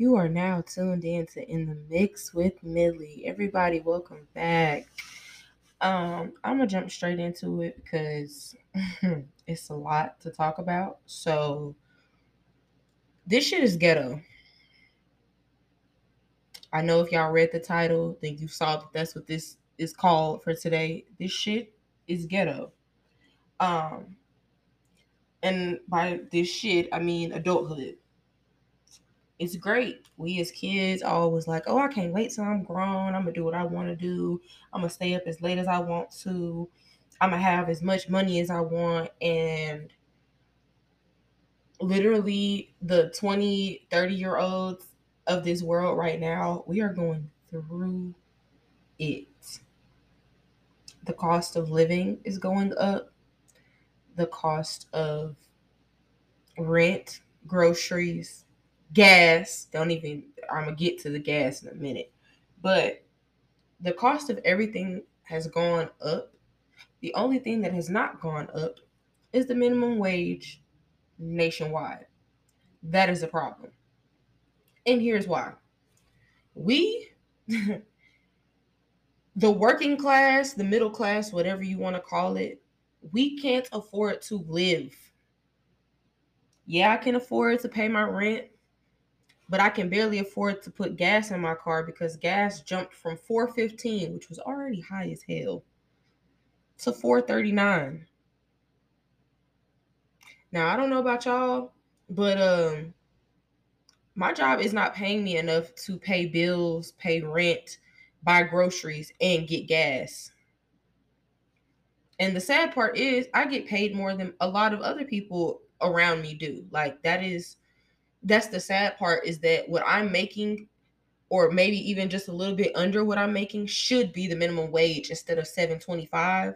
You are now tuned in to In the Mix with Millie. Everybody, welcome back. Um, I'm gonna jump straight into it because it's a lot to talk about. So, this shit is ghetto. I know if y'all read the title, then you saw that that's what this is called for today. This shit is ghetto. Um, and by this shit, I mean adulthood it's great. We as kids always like, oh, I can't wait till I'm grown. I'm gonna do what I want to do. I'm gonna stay up as late as I want to. I'm gonna have as much money as I want. And literally, the 20, 30 year olds of this world right now, we are going through it. The cost of living is going up, the cost of rent, groceries, gas. Don't even, I'm going to get to the gas in a minute. But the cost of everything has gone up. The only thing that has not gone up is the minimum wage nationwide. That is a problem. And here's why. We, the working class, the middle class, whatever you want to call it, we can't afford to live. Yeah, I can afford to pay my rent but I can barely afford to put gas in my car because gas jumped from 415, which was already high as hell, to 439. Now, I don't know about y'all, but um my job is not paying me enough to pay bills, pay rent, buy groceries and get gas. And the sad part is I get paid more than a lot of other people around me do. Like that is that's the sad part is that what I'm making or maybe even just a little bit under what I'm making should be the minimum wage instead of 725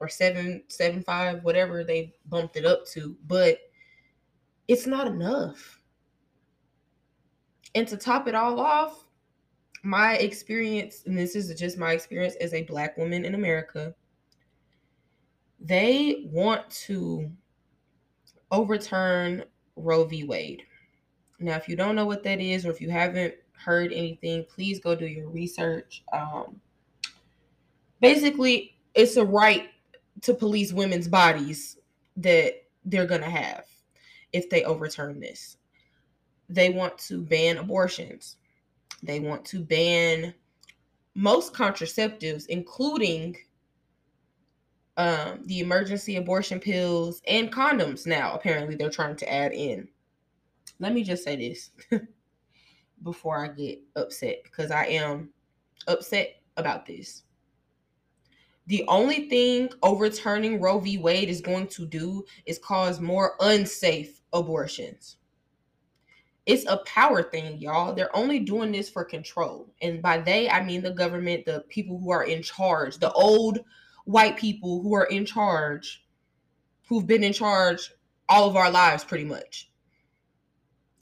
or 775 whatever they bumped it up to but it's not enough. And to top it all off, my experience and this is just my experience as a black woman in America, they want to overturn Roe v. Wade. Now, if you don't know what that is, or if you haven't heard anything, please go do your research. Um, basically, it's a right to police women's bodies that they're going to have if they overturn this. They want to ban abortions, they want to ban most contraceptives, including um, the emergency abortion pills and condoms now apparently they're trying to add in. Let me just say this before i get upset because i am upset about this. The only thing overturning roe v. Wade is going to do is cause more unsafe abortions. It's a power thing y'all. They're only doing this for control. And by they i mean the government the people who are in charge the old white people who are in charge, who've been in charge all of our lives pretty much.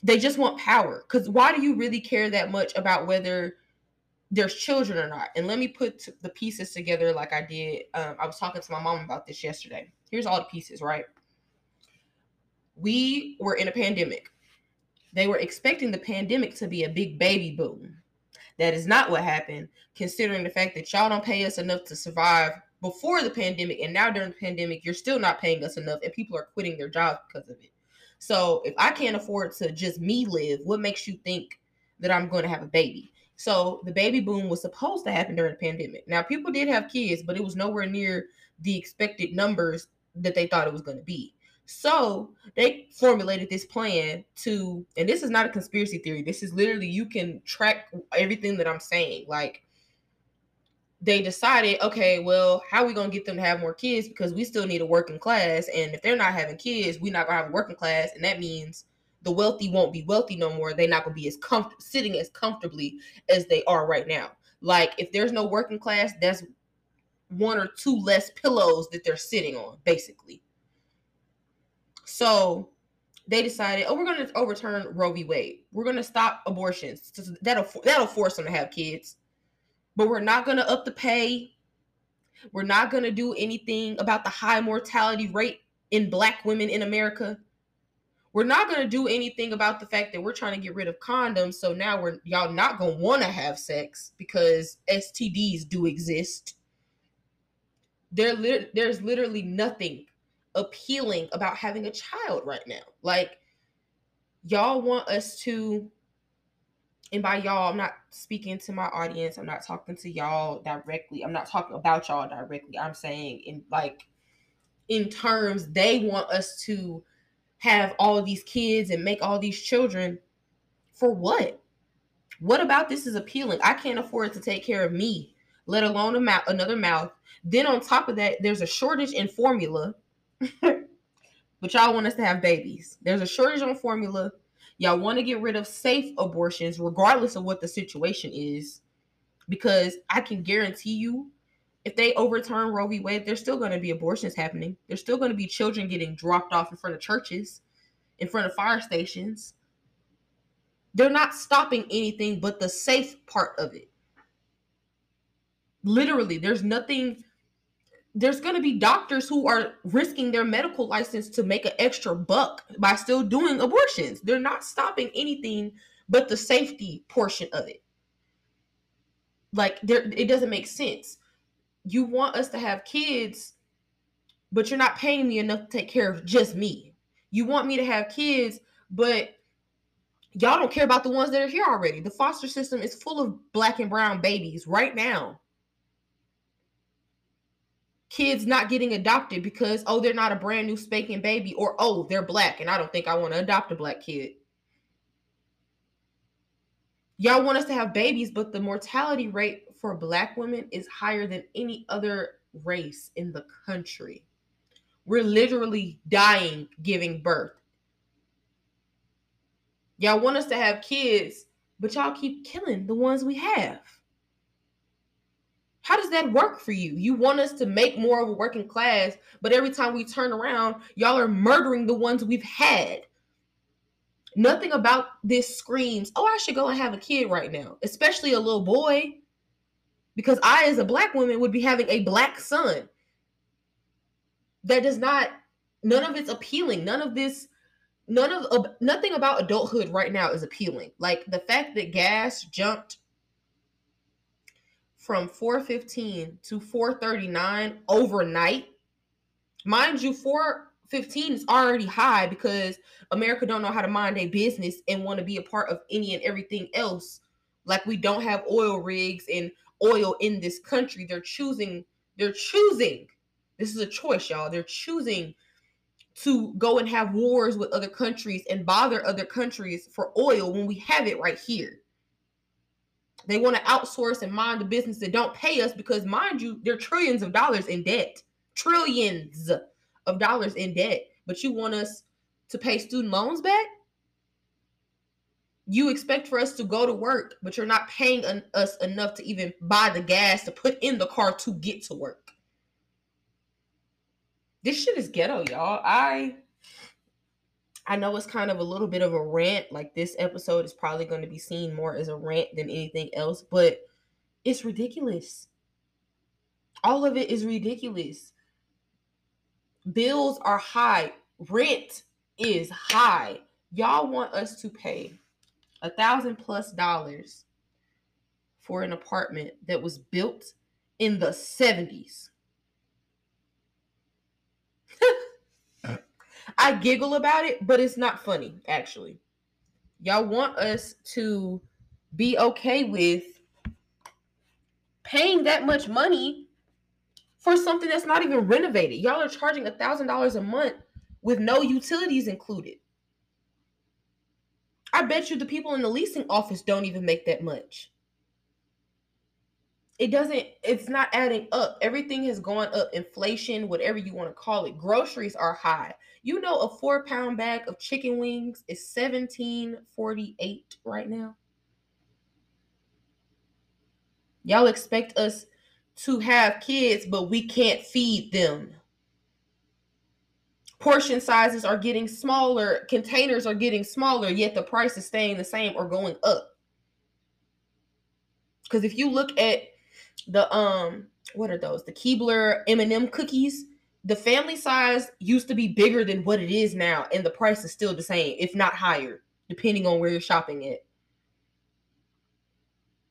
They just want power. Because why do you really care that much about whether there's children or not? And let me put the pieces together like I did. Um, I was talking to my mom about this yesterday. Here's all the pieces, right? We were in a pandemic. They were expecting the pandemic to be a big baby boom. That is not what happened, considering the fact that y'all don't pay us enough to survive before the pandemic and now during the pandemic, you're still not paying us enough and people are quitting their jobs because of it. So if I can't afford to just me live, what makes you think that I'm going to have a baby? So the baby boom was supposed to happen during the pandemic. Now people did have kids, but it was nowhere near the expected numbers that they thought it was going to be. So they formulated this plan to, and this is not a conspiracy theory. This is literally you can track everything that I'm saying. Like they decided, okay, well, how are we gonna get them to have more kids? Because we still need a working class, and if they're not having kids, we're not gonna have a working class, and that means the wealthy won't be wealthy no more. They're not gonna be as comfortable sitting as comfortably as they are right now. Like if there's no working class, that's one or two less pillows that they're sitting on, basically. So they decided, oh, we're to overturn Roe v. Wade. We're to stop abortions. That'll that'll force them to have kids but we're not going to up the pay. We're not going to do anything about the high mortality rate in black women in America. We're not going to do anything about the fact that we're trying to get rid of condoms. So now we're y'all not going to want to have sex because STDs do exist. There, there's literally nothing appealing about having a child right now. Like, y'all want us to and by y'all, I'm not speaking to my audience. I'm not talking to y'all directly. I'm not talking about y'all directly. I'm saying in like in terms they want us to have all these kids and make all these children for what? What about this is appealing? I can't afford to take care of me, let alone a mouth, another mouth. Then on top of that, there's a shortage in formula. but y'all want us to have babies. There's a shortage on formula Y'all want to get rid of safe abortions, regardless of what the situation is, because I can guarantee you, if they overturn Roe v. Wade, there's still going to be abortions happening. There's still going to be children getting dropped off in front of churches, in front of fire stations. They're not stopping anything but the safe part of it. Literally, there's nothing there's going to be doctors who are risking their medical license to make an extra buck by still doing abortions. They're not stopping anything but the safety portion of it. Like there it doesn't make sense. You want us to have kids, but you're not paying me enough to take care of just me. You want me to have kids, but y'all don't care about the ones that are here already. The foster system is full of black and brown babies right now kids not getting adopted because oh they're not a brand new spanking baby or oh they're black and I don't think I want to adopt a black kid. Y'all want us to have babies, but the mortality rate for black women is higher than any other race in the country. We're literally dying giving birth. Y'all want us to have kids, but y'all keep killing the ones we have. How does that work for you? You want us to make more of a working class, but every time we turn around, y'all are murdering the ones we've had. Nothing about this screams, oh, I should go and have a kid right now, especially a little boy. Because I, as a black woman, would be having a black son. That does not, none of it's appealing. None of this, none of, nothing about adulthood right now is appealing. Like the fact that gas jumped from 415 to 439 overnight. Mind you, 415 is already high because America don't know how to mind a business and want to be a part of any and everything else. Like we don't have oil rigs and oil in this country. They're choosing, they're choosing. This is a choice, y'all. They're choosing to go and have wars with other countries and bother other countries for oil when we have it right here. They want to outsource and mind the business that don't pay us because, mind you, they're trillions of dollars in debt. Trillions of dollars in debt. But you want us to pay student loans back? You expect for us to go to work, but you're not paying us enough to even buy the gas to put in the car to get to work. This shit is ghetto, y'all. I I know it's kind of a little bit of a rant. Like this episode is probably going to be seen more as a rant than anything else, but it's ridiculous. All of it is ridiculous. Bills are high, rent is high. Y'all want us to pay a thousand plus dollars for an apartment that was built in the 70s. I giggle about it, but it's not funny, actually. Y'all want us to be okay with paying that much money for something that's not even renovated. Y'all are charging a thousand dollars a month with no utilities included. I bet you the people in the leasing office don't even make that much it doesn't it's not adding up. Everything has gone up. Inflation whatever you want to call it. Groceries are high. You know a four pound bag of chicken wings is 1748 right now. Y'all expect us to have kids but we can't feed them. Portion sizes are getting smaller. Containers are getting smaller yet the price is staying the same or going up. Because if you look at the um what are those? The Keebler M&M cookies. the family size used to be bigger than what it is now, and the price is still the same, if not higher, depending on where you're shopping at.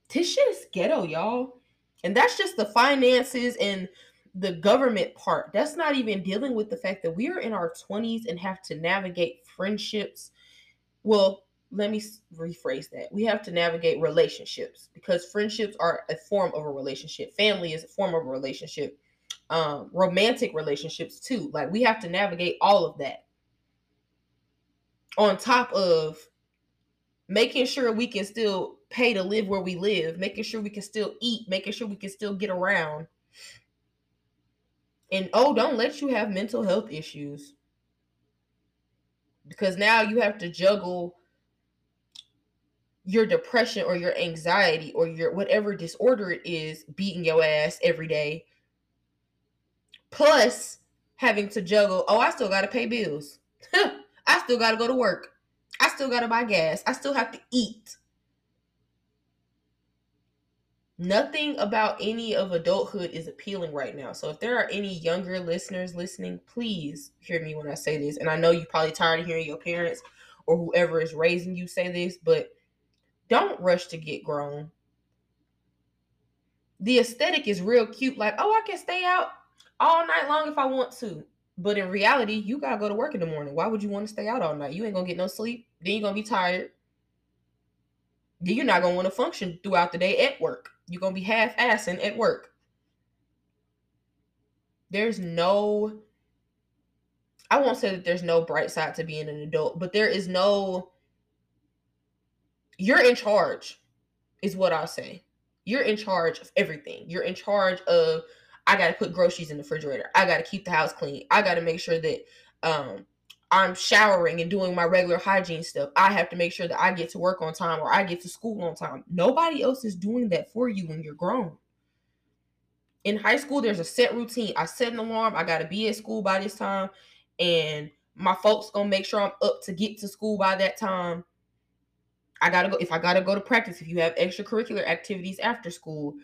This shit is ghetto, y'all. And that's just the finances and the government part. That's not even dealing with the fact that we are in our 20s and have to navigate friendships. Well, let me rephrase that. We have to navigate relationships because friendships are a form of a relationship. Family is a form of a relationship. Um, romantic relationships too. Like we have to navigate all of that. On top of making sure we can still pay to live where we live, making sure we can still eat, making sure we can still get around. And oh, don't let you have mental health issues. Because now you have to juggle your depression or your anxiety or your whatever disorder it is beating your ass every day. Plus having to juggle oh i still gotta pay bills. I still gotta go to work. I still gotta buy gas. I still have to eat. Nothing about any of adulthood is appealing right now. So if there are any younger listeners listening please hear me when i say this. And i know you're probably tired of hearing your parents or whoever is raising you say this but don't rush to get grown. The aesthetic is real cute, like, oh, I can stay out all night long if I want to. But in reality, you gotta go to work in the morning. Why would you want to stay out all night? You ain't gonna get no sleep. Then you're gonna be tired. Then you're not gonna want to function throughout the day at work. You're gonna be half assing at work. There's no I won't say that there's no bright side to being an adult, but there is no you're in charge, is what I'll say. You're in charge of everything. You're in charge of I gotta put groceries in the refrigerator. I gotta keep the house clean. I gotta make sure that um I'm showering and doing my regular hygiene stuff. I have to make sure that I get to work on time or I get to school on time. Nobody else is doing that for you when you're grown. In high school, there's a set routine. I set an alarm. I got to be at school by this time. And my folks to make sure I'm up to get to school by that time. I gotta go if I gotta go to practice, if you have extracurricular activities after school,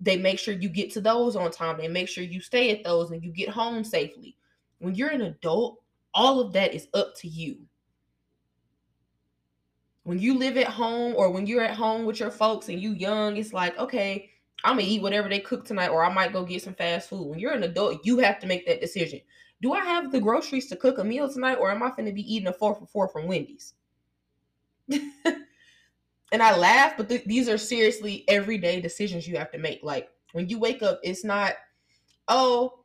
they make sure you get to those on time. They make sure you stay at those and you get home safely. When you're an adult, all of that is up to you. When you live at home or when you're at home with your folks and you young, it's like, okay, I'm gonna eat whatever they cook tonight, or I might go get some fast food. When you're an adult, you have to make that decision. Do I have the groceries to cook a meal tonight, or am I gonna be eating a four for four from Wendy's? and I laugh, but th- these are seriously everyday decisions you have to make. Like when you wake up, it's not, oh,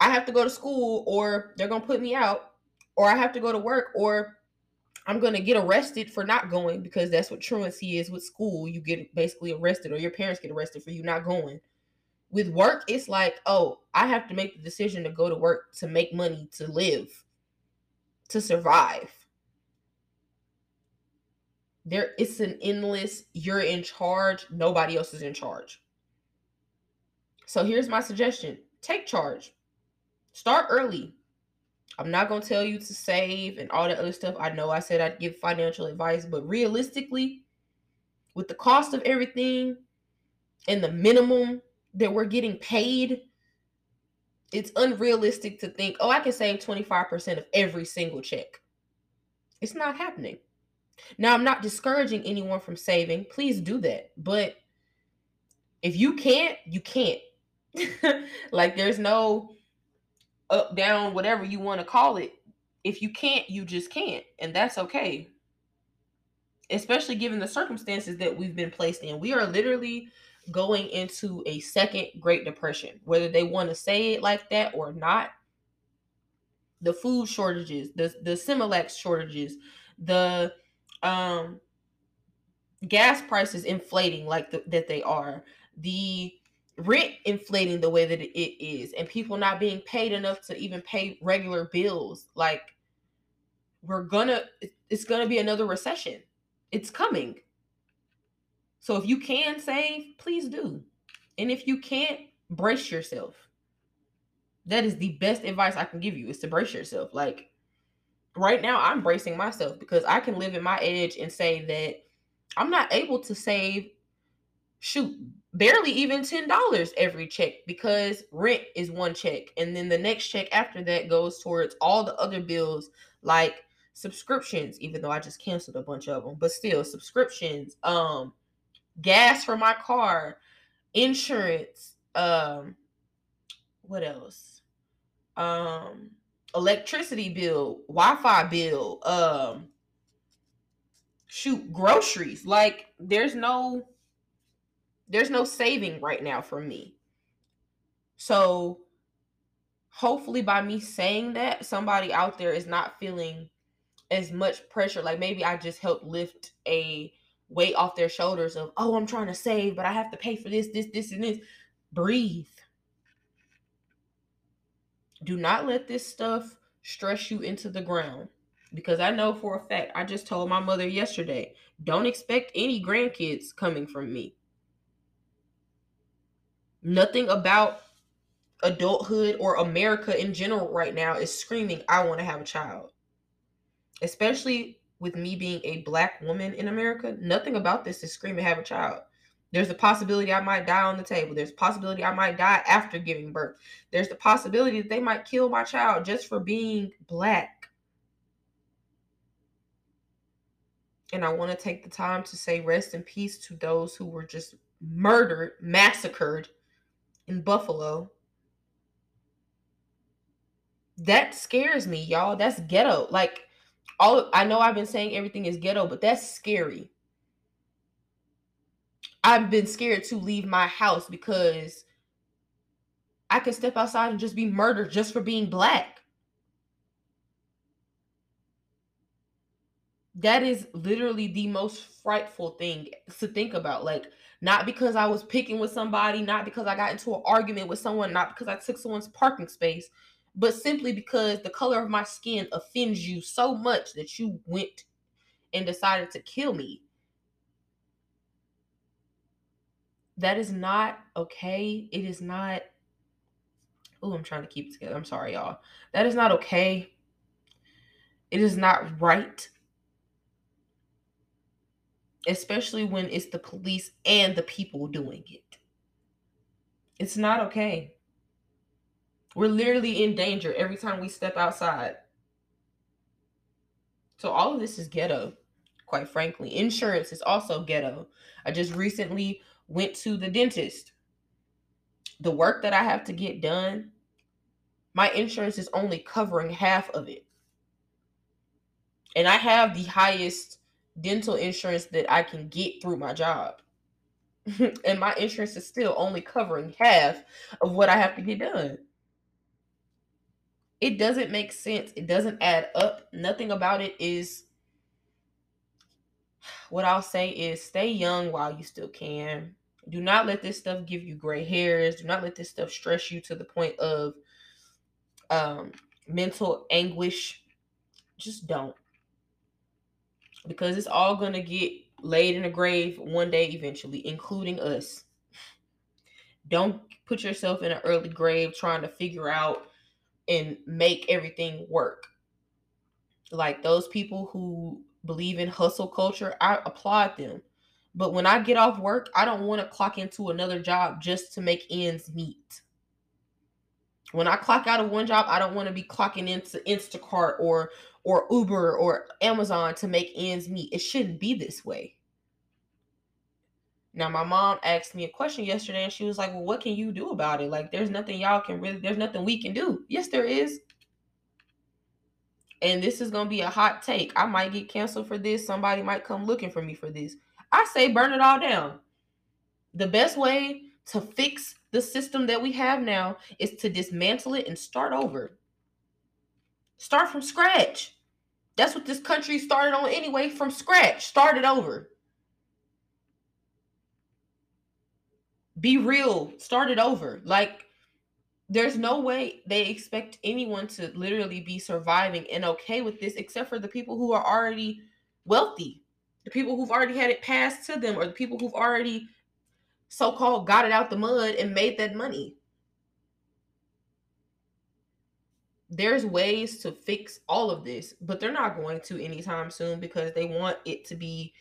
I have to go to school or they're going to put me out or I have to go to work or I'm going to get arrested for not going because that's what truancy is with school. You get basically arrested or your parents get arrested for you not going. With work, it's like, oh, I have to make the decision to go to work to make money to live, to survive there it's an endless you're in charge nobody else is in charge. So here's my suggestion. Take charge. Start early. I'm not going to tell you to save and all that other stuff. I know i said i'd give financial advice but realistically with the cost of everything and the minimum that we're getting paid it's unrealistic to think oh i can save 25% of every single check. It's not happening now, I'm not discouraging anyone from saving. Please do that. But if you can't, you can't. like there's no up, down, whatever you want to call it. If you can't, you just can't. And that's okay. Especially given the circumstances that we've been placed in. We are literally going into a second Great Depression, whether they want to say it like that or not. The food shortages, the the Similac shortages, the um gas prices inflating like the, that they are the rent inflating the way that it is and people not being paid enough to even pay regular bills like we're gonna it's gonna be another recession. It's coming. So if you can save please do. And if you can't brace yourself. That is the best advice i can give you is to brace yourself. Like right now I'm bracing myself because I can live in my edge and say that I'm not able to save shoot barely even $10 every check because rent is one check. And then the next check after that goes towards all the other bills like subscriptions even though I just canceled a bunch of them but still subscriptions um gas for my car insurance um what else? Um electricity bill wi-fi bill um shoot groceries like there's no there's no saving right now for me. So hopefully by me saying that, somebody out there is not feeling as much pressure. Like maybe I just helped lift a weight off their shoulders of, oh, I'm trying to save, but I have to pay for this, this, this, and this. Breathe. Do not let this stuff stress you into the ground. Because I know for a fact, I just told my mother yesterday, don't expect any grandkids coming from me. Nothing about adulthood or America in general right now is screaming, I want to have a child. Especially with me being a black woman in America, nothing about this is screaming, have a child. There's a possibility I might die on the table. There's a possibility I might die after giving birth. There's the possibility that they might kill my child just for being black. And I want to take the time to say rest in peace to those who were just murdered, massacred in Buffalo. That scares me, y'all. That's ghetto. Like all I know I've been saying everything is ghetto, but that's scary. I've been scared to leave my house because I could step outside and just be murdered just for being black. That is literally the most frightful thing to think about. Like, not because I was picking with somebody, not because I got into an argument with someone, not because I took someone's parking space, but simply because the color of my skin offends you so much that you went and decided to kill me. That is not okay. It is not. Oh, I'm trying to keep it together. I'm sorry, y'all. That is not okay. It is not right especially when it's the police and the people doing it. It's not okay. We're literally in danger every time we step outside. So, all of this is ghetto, quite frankly. Insurance is also ghetto. I just recently went to the dentist. The work that I have to get done, my insurance is only covering half of it. And I have the highest dental insurance that I can get through my job. and my insurance is still only covering half of what I have to get done. It doesn't make sense. It doesn't add up. Nothing about it is what I'll say is stay young while you still can. Do not let this stuff give you gray hairs. Do not let this stuff stress you to the point of um, mental anguish. Just don't because it's all going to get laid in a grave one day eventually, including us. Don't put yourself in an early grave trying to figure out and make everything work. Like those people who believe in hustle culture, I applaud them. But when I get off work, I don't want to clock into another job just to make ends meet. When I clock out of one job, I don't want to be clocking into Instacart or or Uber or Amazon to make ends meet. It shouldn't be this way. Now, my mom asked me a question yesterday and she was like, Well, what can you do about it? Like, there's nothing y'all can really, there's nothing we can do. Yes, there is. And this is going to be a hot take. I might get canceled for this. Somebody might come looking for me for this. I say burn it all down. The best way to fix the system that we have now is to dismantle it and start over. Start from scratch. That's what this country started on anyway, from scratch. Start it over. Be real. Start it over. Like, there's no way they expect anyone to literally be surviving and okay with this, except for the people who are already wealthy, the people who've already had it passed to them, or the people who've already so called got it out the mud and made that money. there's ways to fix all of this, but they're not going to anytime soon because they want it to be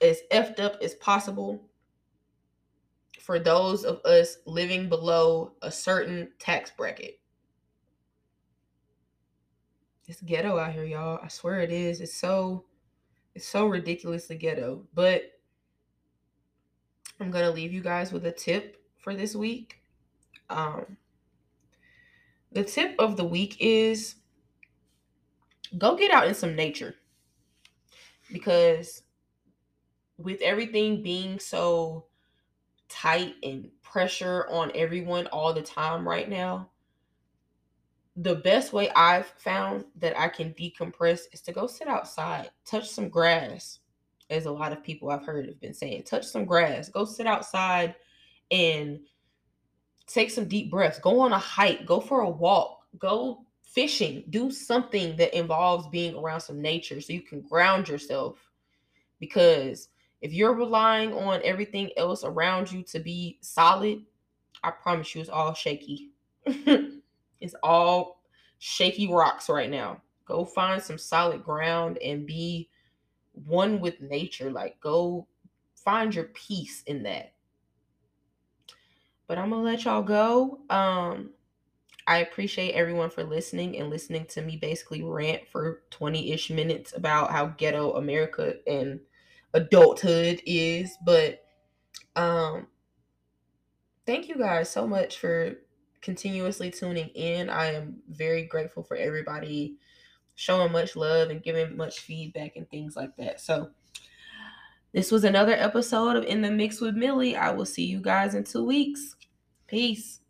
as effed up as possible. For those of us living below a certain tax bracket. It's ghetto out here, y'all. I swear it is. It's so it's so ridiculously ghetto. But I'm gonna leave you guys with a tip for this week. Um the tip of the week is go get out in some nature. Because with everything being so tight and pressure on everyone all the time right now, the best way I've found that I can decompress is to go sit outside, touch some grass, as a lot of people I've heard have been saying. Touch some grass, go sit outside and take some deep breaths, go on a hike, go for a walk, go fishing, do something that involves being around some nature so you can ground yourself. Because if you're relying on everything else around you to be solid, I promise you it's all shaky. It's all shaky rocks right now. Go find some solid ground and be one with nature. Like, go find your peace in that. But I'm gonna let y'all go. Um, I appreciate everyone for listening and listening to me basically rant for 20 ish minutes about how ghetto America and adulthood is. But um, thank you guys so much for continuously tuning in. I am very grateful for everybody showing much love and giving much feedback and things like that. So, this was another episode of In the Mix with Millie. I will see you guys in two weeks. Peace.